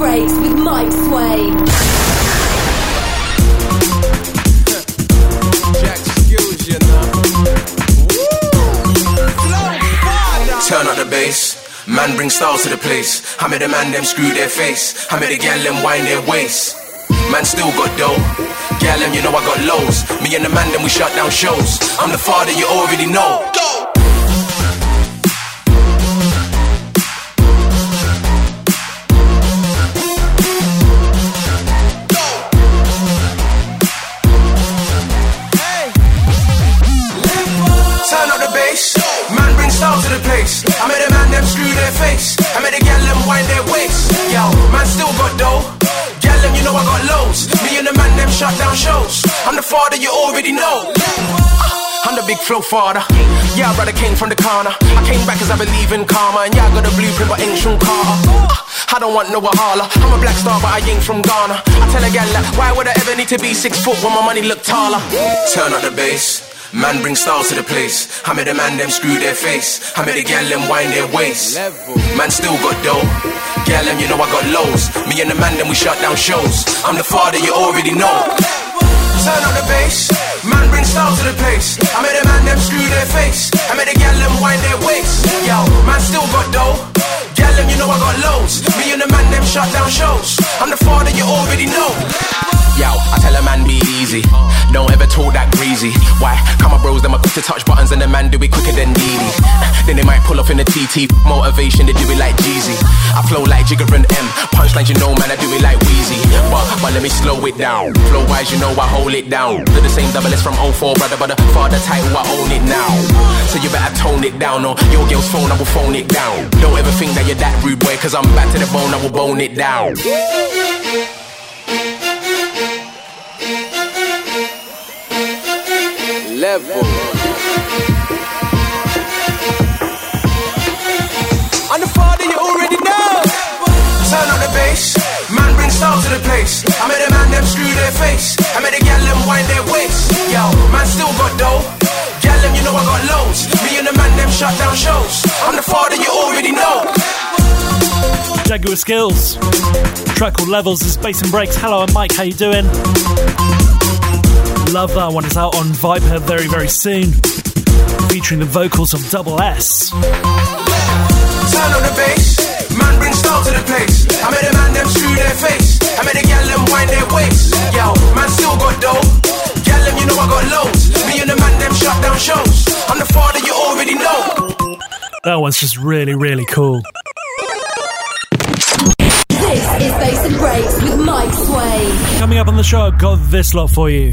Breaks with Mike Swain. Turn up the bass. Man bring styles to the place. I made a man them screw their face. I made a gal them wind their waist. Man still got dough. Gal them, you know I got lows. Me and the man them we shut down shows. I'm the father you already know. Shut down shows. I'm the father you already know. I'm the big flow father. Yeah, I brother came from the corner. I came back cause I believe in karma. And yeah, I got a blueprint, but ain't Shawn Carter. I don't want no Wahala. I'm a black star, but I ain't from Ghana. I tell a gal that, why would I ever need to be six foot when my money look taller? Turn up the bass. Man bring styles to the place. I made a man them screw their face. I made a gal them wind their waist. Man still got dough. Gal them, you know I got lows. Me and the man them we shut down shows. I'm the father you already know. Turn up the bass. Man bring style to the place. I made a man them screw their face. I made a gal them wind their waist. Yo, man still got dough. Them, you know I got loads. Me and the man them shut down shows. I'm the father you already know. Yo, I tell a man be easy. Don't ever talk that greasy. Why? Come on, bros, them are quick to touch buttons and the man do it quicker than Didi. Then they might pull off in the TT. Motivation, they do it like Jeezy. I flow like Jigga and M. Punchlines, you know, man, I do it like Weezy. But, but let me slow it down. Flow wise, you know, I hold it down. Do the same double S from 04, brother, but the father title, I own it now. So you better tone it down, or your girl's phone, I will phone it down. Don't ever think that you're rude boy, cause I'm back to the bone, I will bone it down. Level. I'm the father you already know. Turn up the bass. Man bring style to the place. I made a man them screw their face. I made a gal them wind their waist. Yo, man still got dough. Gal them, you know I got loads. Me and the man them shut down shows. I'm the father you already know. Jaguar Skills. Track called Levels is Bass and Breaks. Hello, I'm Mike. How you doing? Love that one. It's out on Viper very, very soon. Featuring the vocals of Double S. Turn on the bass. Man bring style to the place. I made a man them screw their face. I made a gal them wind their waist. Yo, man still got dough. Gal them, you know I got loads. Me and the man them shut down shows. I'm the father you already know. That one's just really, really cool. Is Bass and Breaks with Mike Swain. Coming up on the show, I've got this lot for you.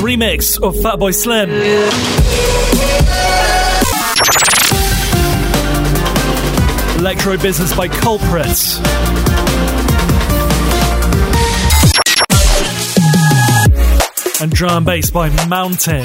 Remix of Fatboy Slim. Electro Business by Culprits. And drum bass by Mountain.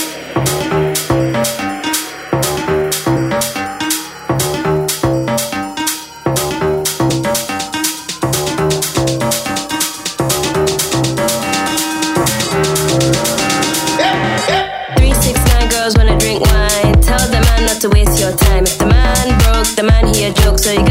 So you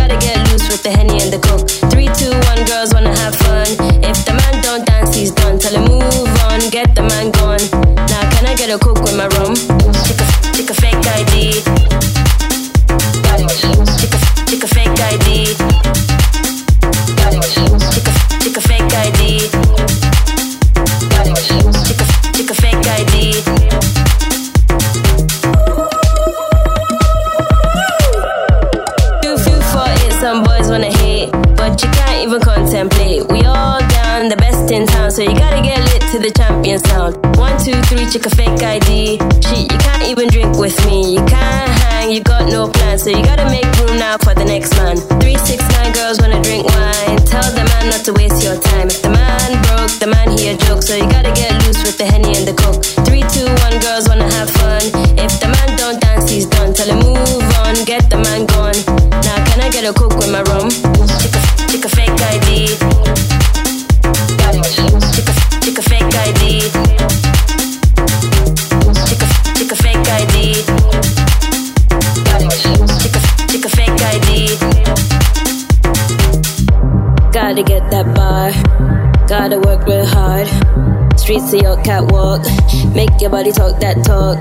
Streets of your catwalk. Make your body talk that talk.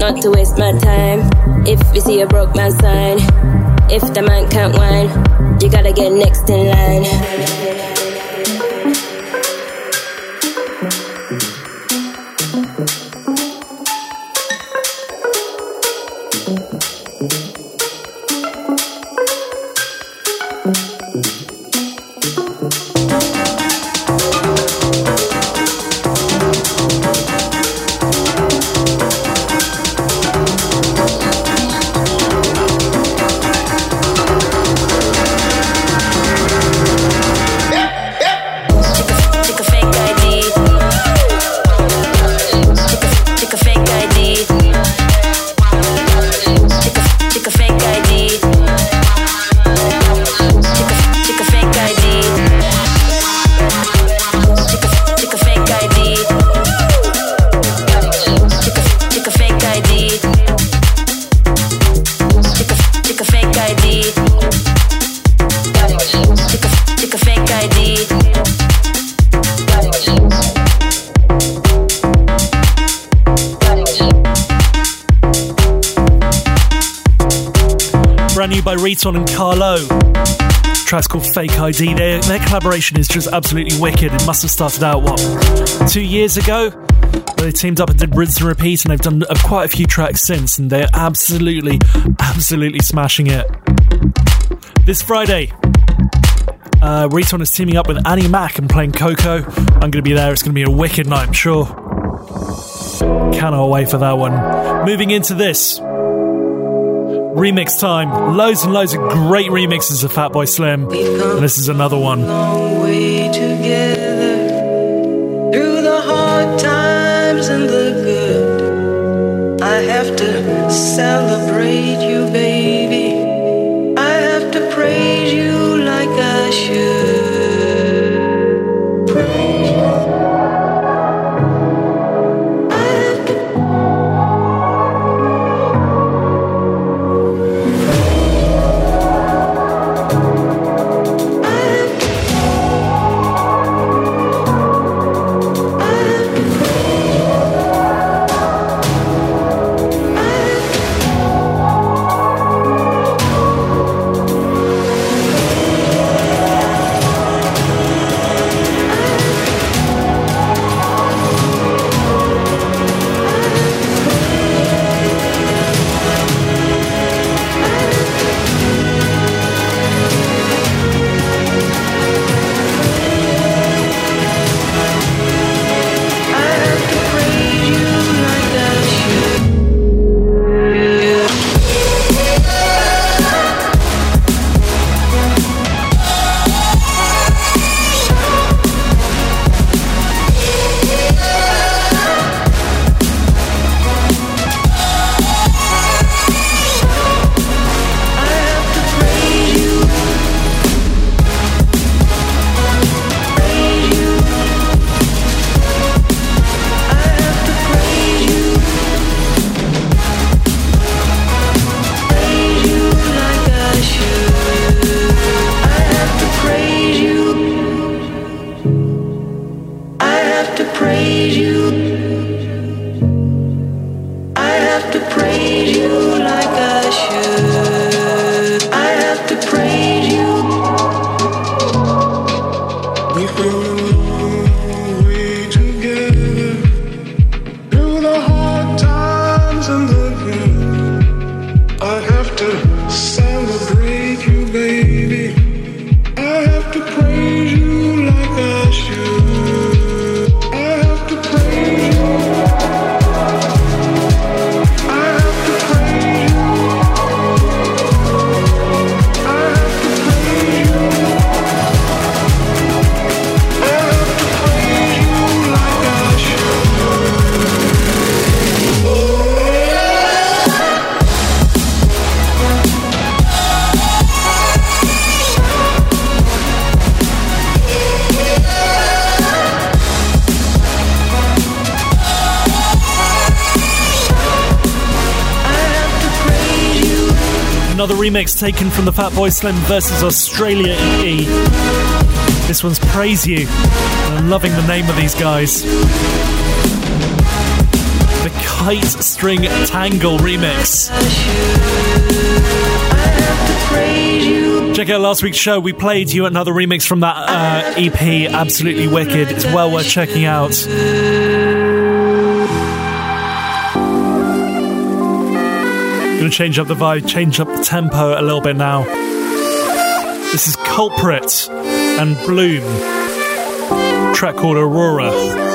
Not to waste my time. If you see a broke man sign. If the man can't whine, you gotta get next in line. Riton and Kah-Lo. Track's called Fake ID. Their, their collaboration is just absolutely wicked. It must have started out, what, two years ago? They teamed up and did Rinse and Repeat, and they've done uh, quite a few tracks since, and they're absolutely, absolutely smashing it. This Friday, uh, Riton is teaming up with Annie Mac and playing KOKO. I'm going to be there. It's going to be a wicked night, I'm sure. Cannot wait for that one. Moving into this remix time. Loads and loads of great remixes of Fatboy Slim. And this is another one. Through the hard times and the good, I have to celebrate you, baby. Taken from the Fatboy Slim versus Australia EP. This one's Praise You. I'm loving the name of these guys. The Kite String Tangle remix. Check out last week's show. We played you another remix from that uh, EP. Absolutely wicked. It's well worth checking out. Gonna change up the vibe, change up tempo a little bit now. This is Culprit and Bloom. Track called Aurora.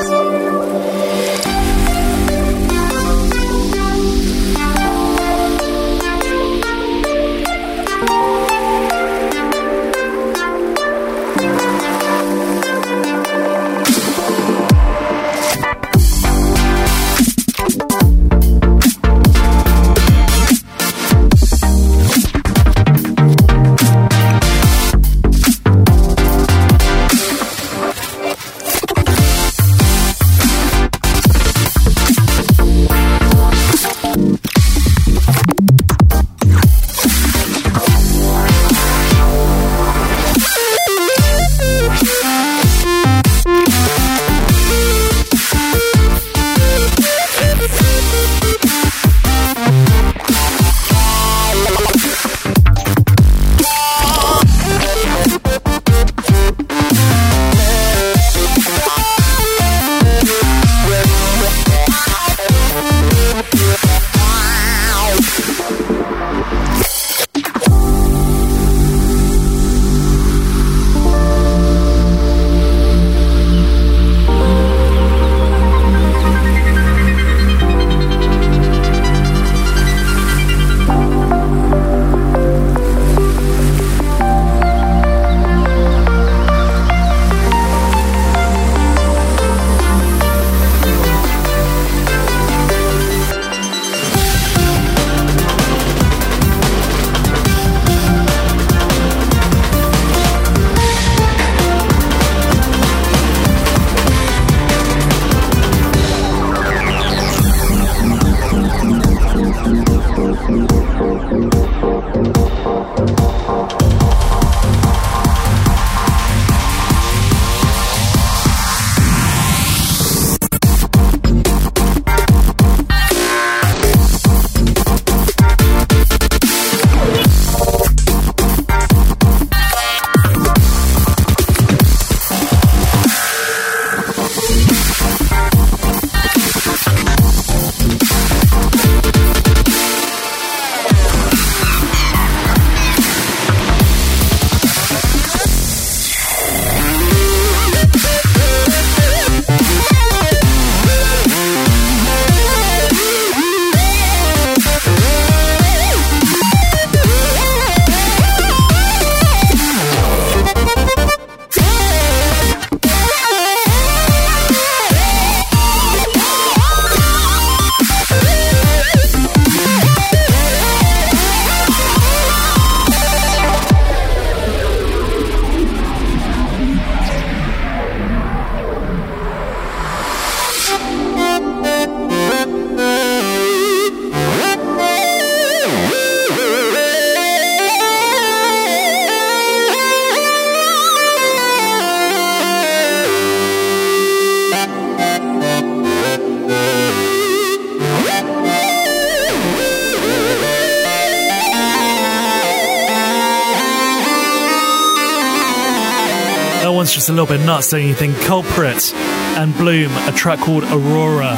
A little bit nuts, don't you think? Culprit and Bloom, a track called Aurora.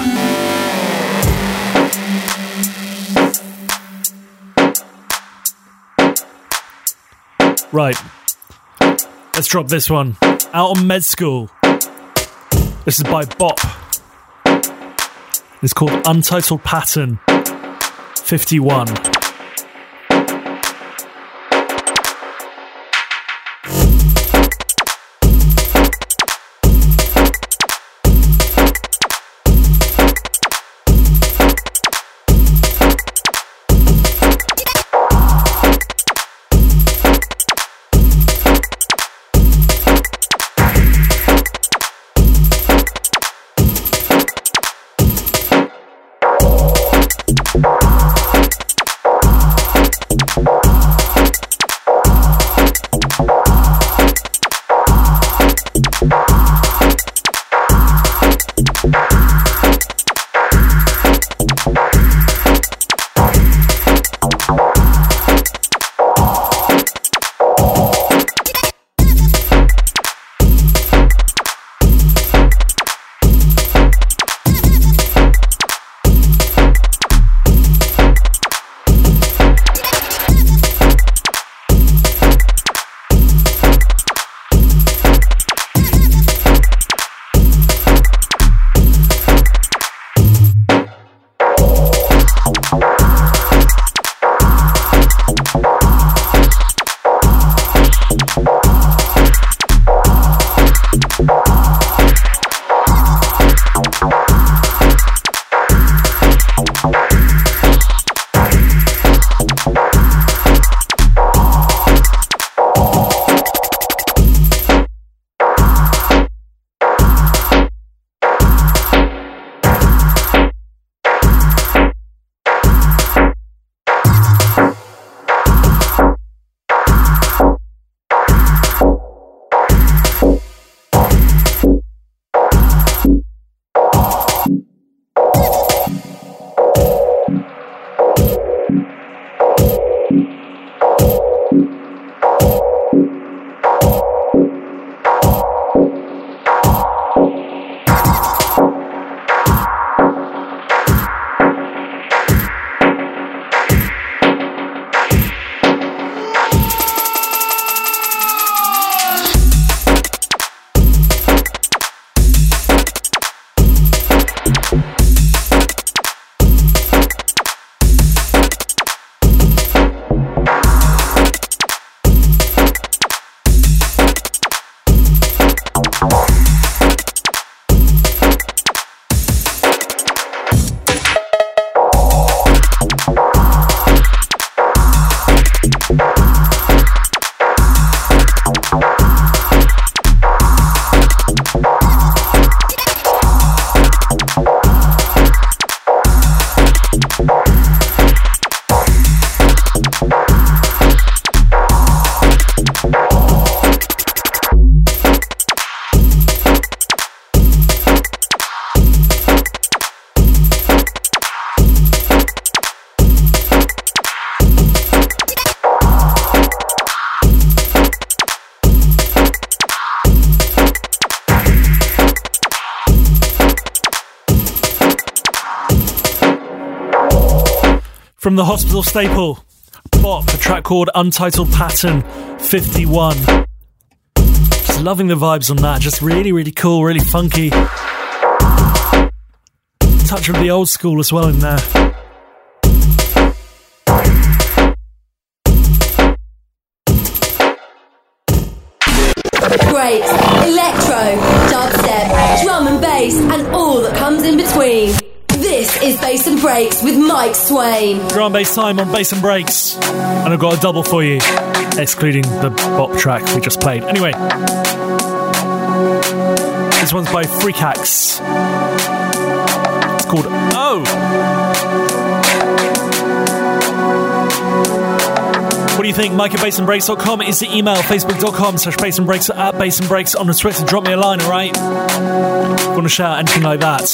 Right. Let's drop this one. Out on Med School. This is by Bop. It's called Untitled Pattern 51. Staple, Bop, a track called Untitled Pattern 51. Just loving the vibes on that. Just really, really cool, really funky. Touch of the old school as well in there. Breaks, electro, dubstep, drum and bass, and all that comes in between. This is Bass and Breaks with Mike Swain. Drum bass time on Bass and Breaks. And I've got a double for you, excluding the bop track we just played. Anyway, this one's by Freakax. It's called Oh! What do you think? Mike at bassandbreaks.com is the email. Facebook.com slash bassandbreaks at bassandbreaks on the Twitter. Drop me a line, alright? Want to shout anything like that?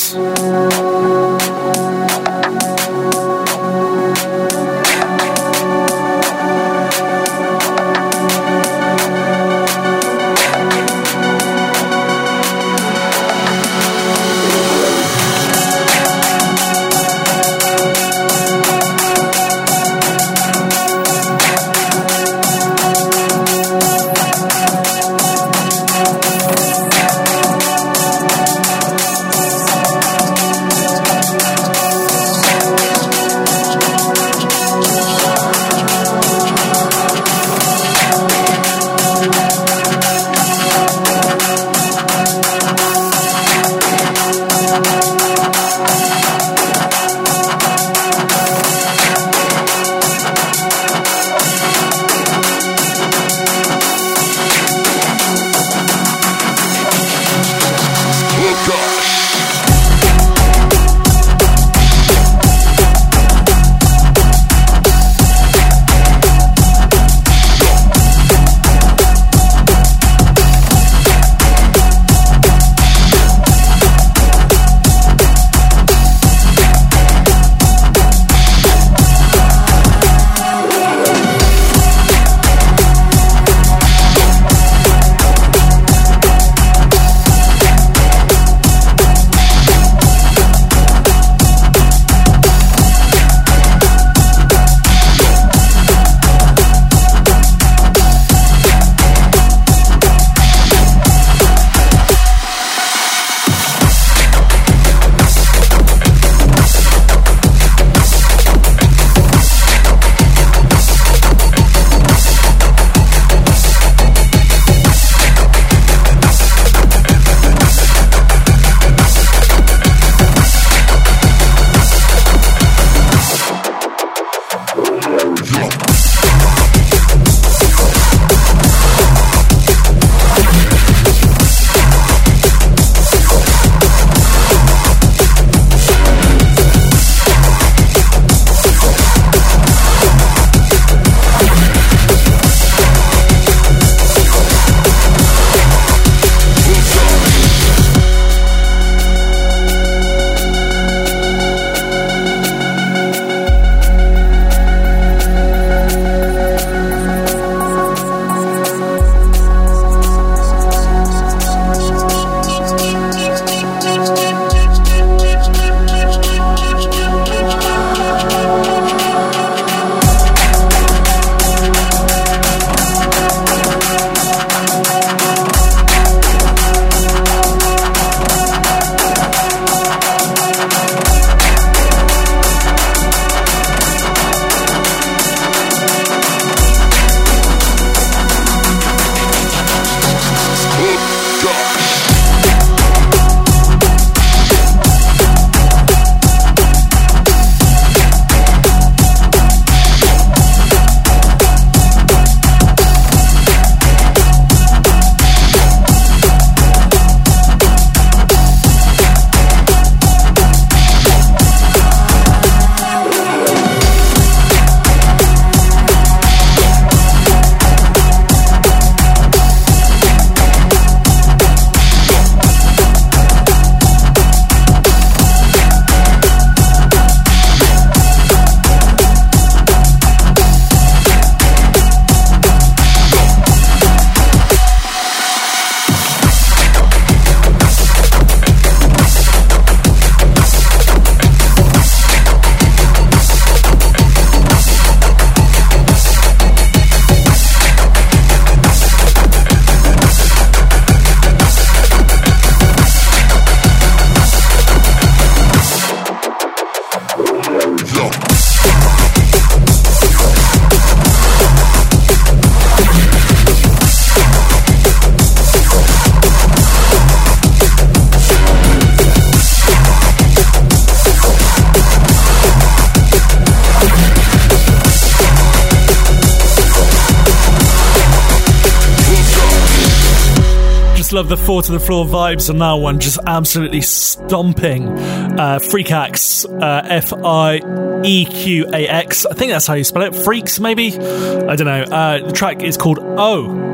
The four to the floor vibes on that one, just absolutely stomping. Uh, Freakax, uh, F I E Q A X. I think that's how you spell it. Freaks, maybe? I don't know. Uh, the track is called O.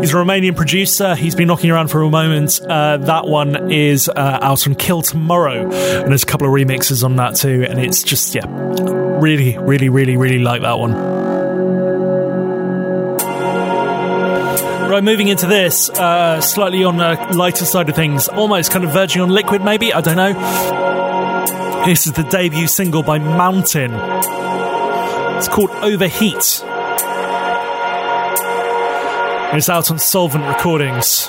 He's a Romanian producer. He's been knocking around for a moment. Uh, that one is uh, out on Kill Tomorrow, and there's a couple of remixes on that too. And it's just, yeah, really, really, really, really like that one. Right, moving into this, uh, slightly on the lighter side of things, almost kind of verging on liquid, maybe. I don't know. This is the debut single by Mountain. It's called Overheat. It's out on Solvent Recordings.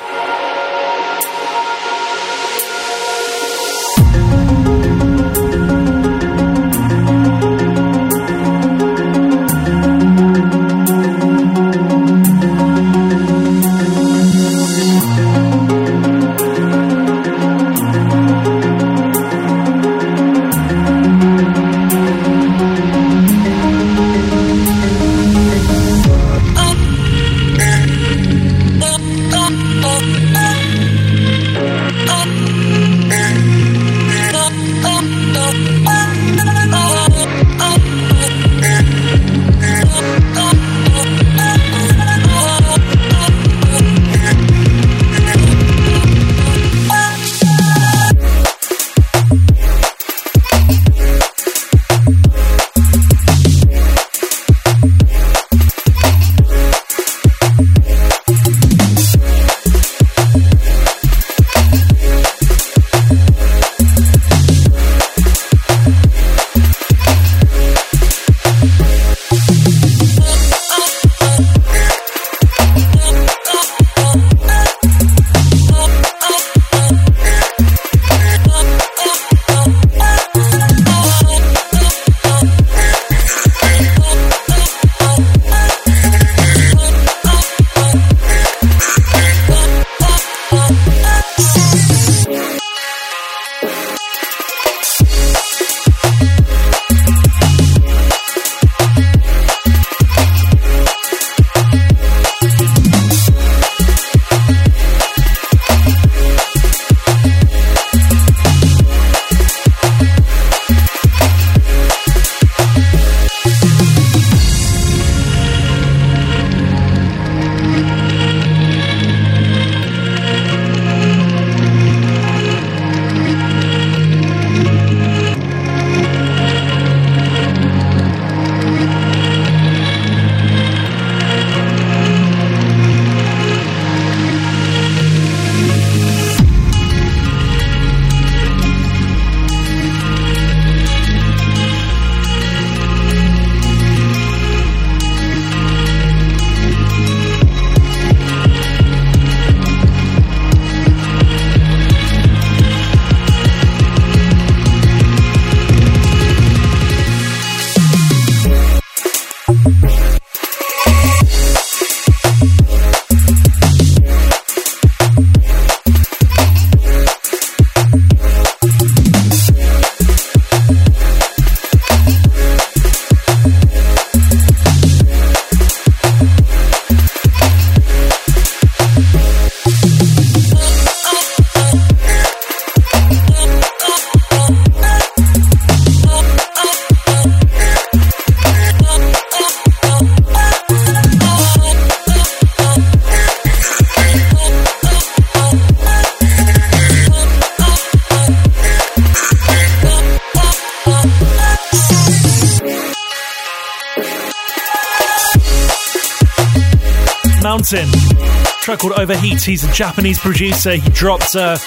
Overheat. He's a Japanese producer. He dropped uh,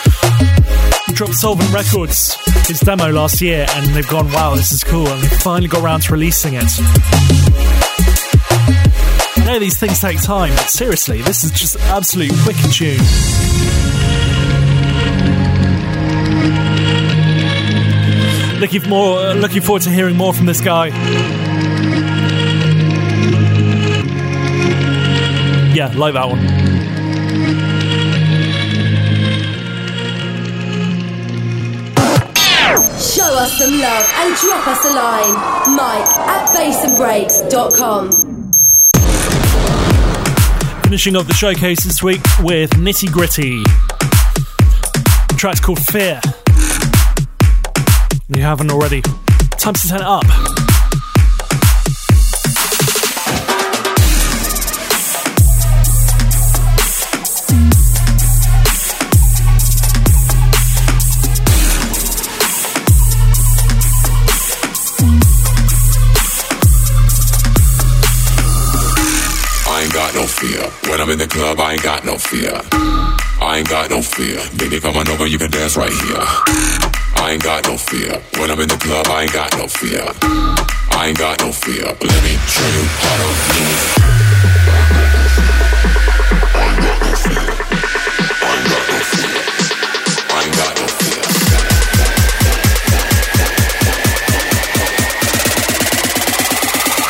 dropped Solvent Records, his demo last year, and they've gone, wow, this is cool, and they finally got around to releasing it. I know these things take time, but seriously, this is just absolute wicked tune. Looking more, uh, looking forward to hearing more from this guy. Yeah, like that one. Some love and drop us a line. Mike at bassandbreaks.com. finishing off the showcase this week with Nitty Gritty. The track's called Fear. You haven't already, time to turn it up. I'm in the club, I ain't got no fear. I ain't got no fear. Baby, come on over, you can dance right here. I ain't got no fear. When I'm in the club, I ain't got no fear. I ain't got no fear. Let me show you how to move. I ain't got no fear. I ain't got no fear. I ain't got no fear.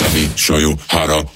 Let me show you how to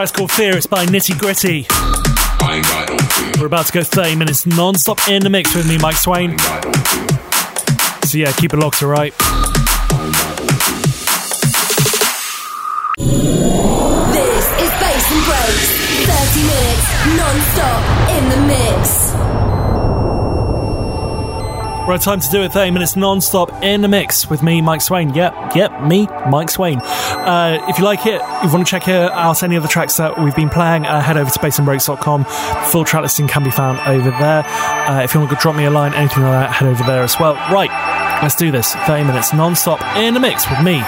Fear. It's by Nitty Gritty. We're about to go 30 minutes non stop in the mix with me, Mike Swain. So, yeah, keep it locked, alright? This is Bass and Breaks. 30 minutes non stop in the mix. Right, time to do it 30 minutes non stop in the mix with me, Mike Swain. Yep, yep, me, Mike Swain. Uh, if you like it, if you want to check out any of the tracks that we've been playing, uh, head over to bassandbreaks.com. Full track listing can be found over there. Uh, if you want to drop me a line, anything like that, head over there as well. Right, let's do this 30 minutes non stop in the mix with me,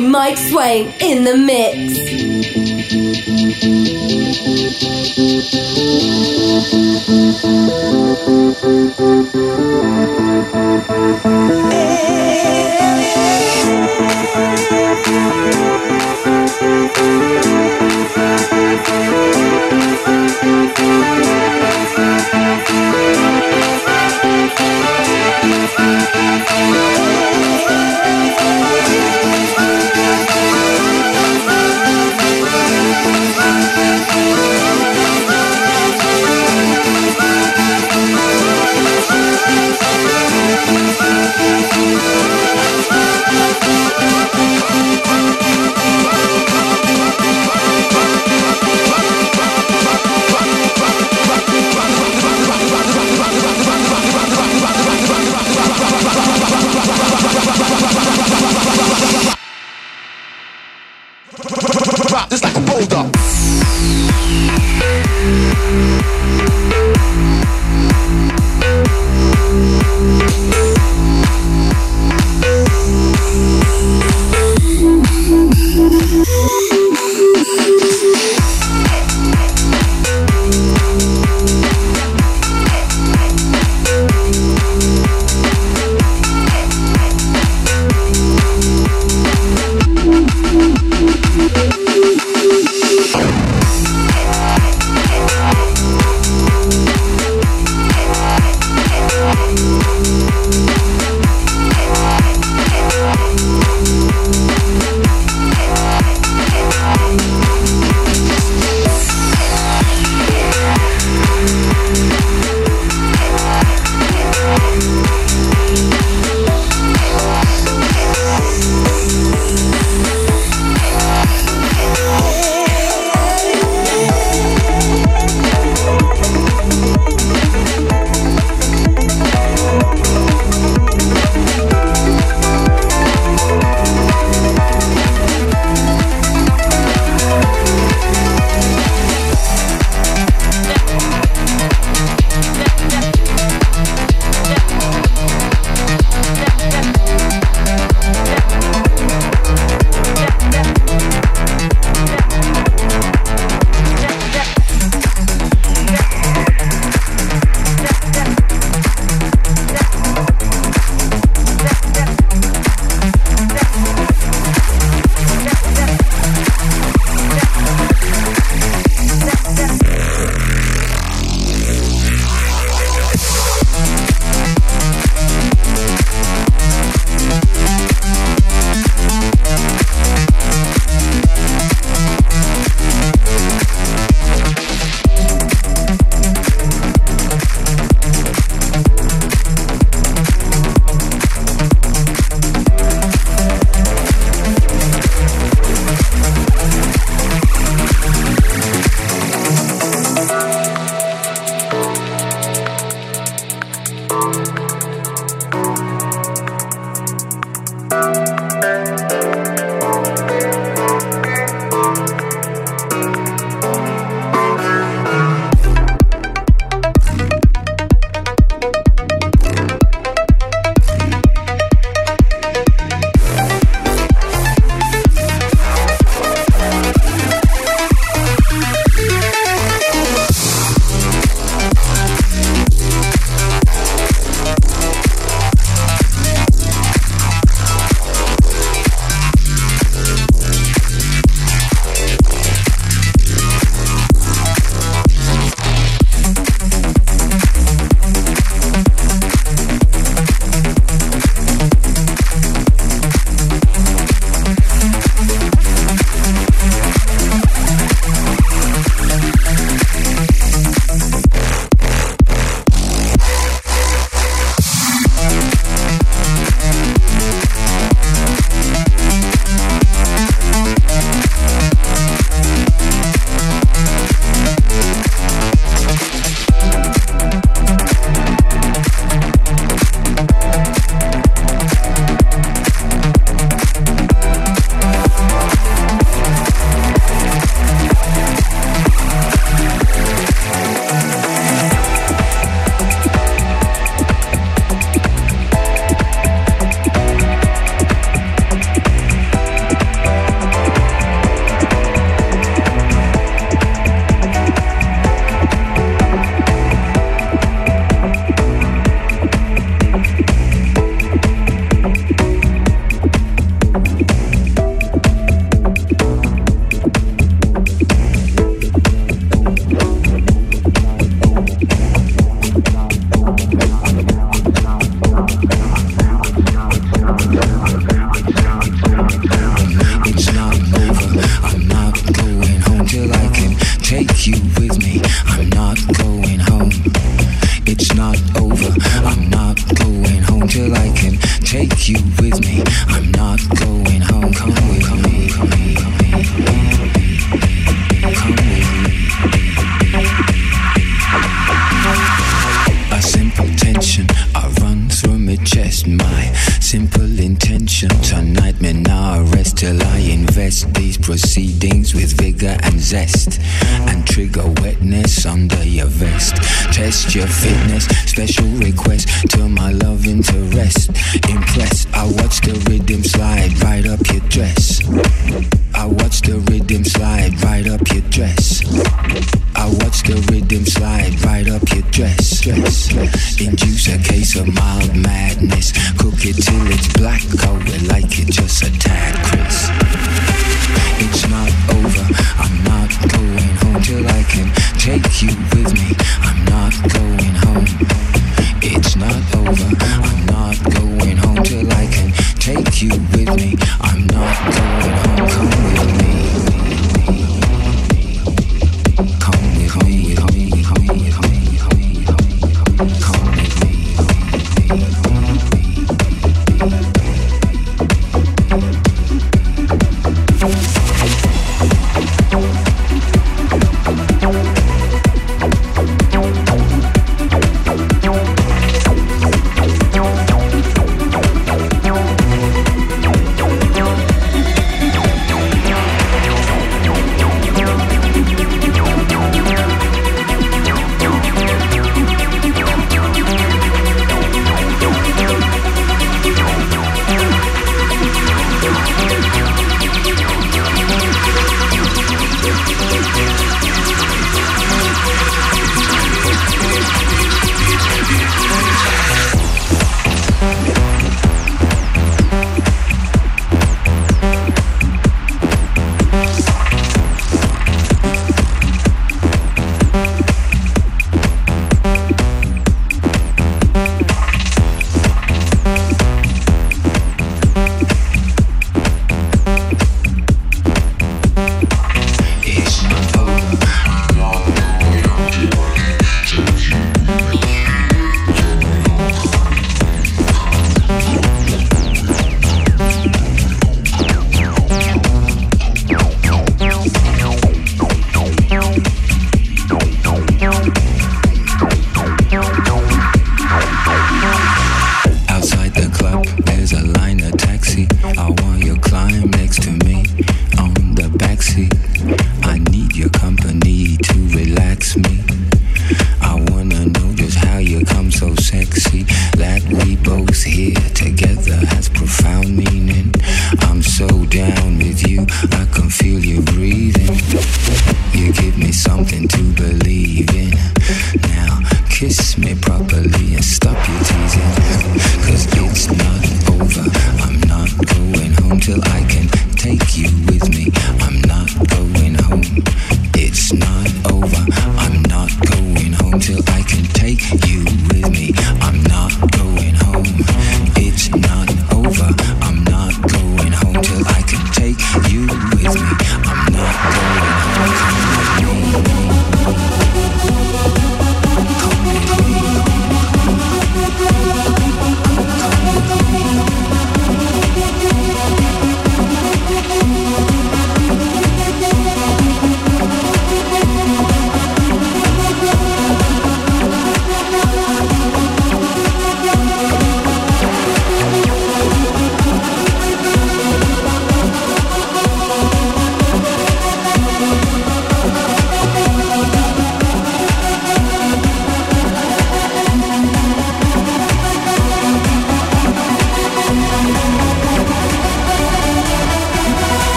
boy Mike Swain in the mix. Thank you.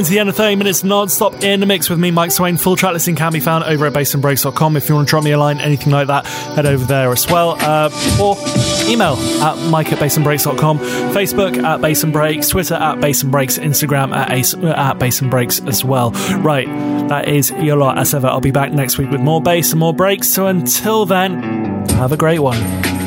Coming to the end of 30 minutes non-stop in the mix with me, Mike Swain. Full track listing can be found over at bassandbreaks.com. If you want to drop me a line, anything like that, head over there as well. Uh, or email at mike at bassandbreaks.com, Facebook at Bass Breaks, Twitter at Bass Breaks, Instagram at, Ace, at Bass Breaks as well. Right, that is your lot as ever. I'll be back next week with more bass and more breaks. So until then, have a great one.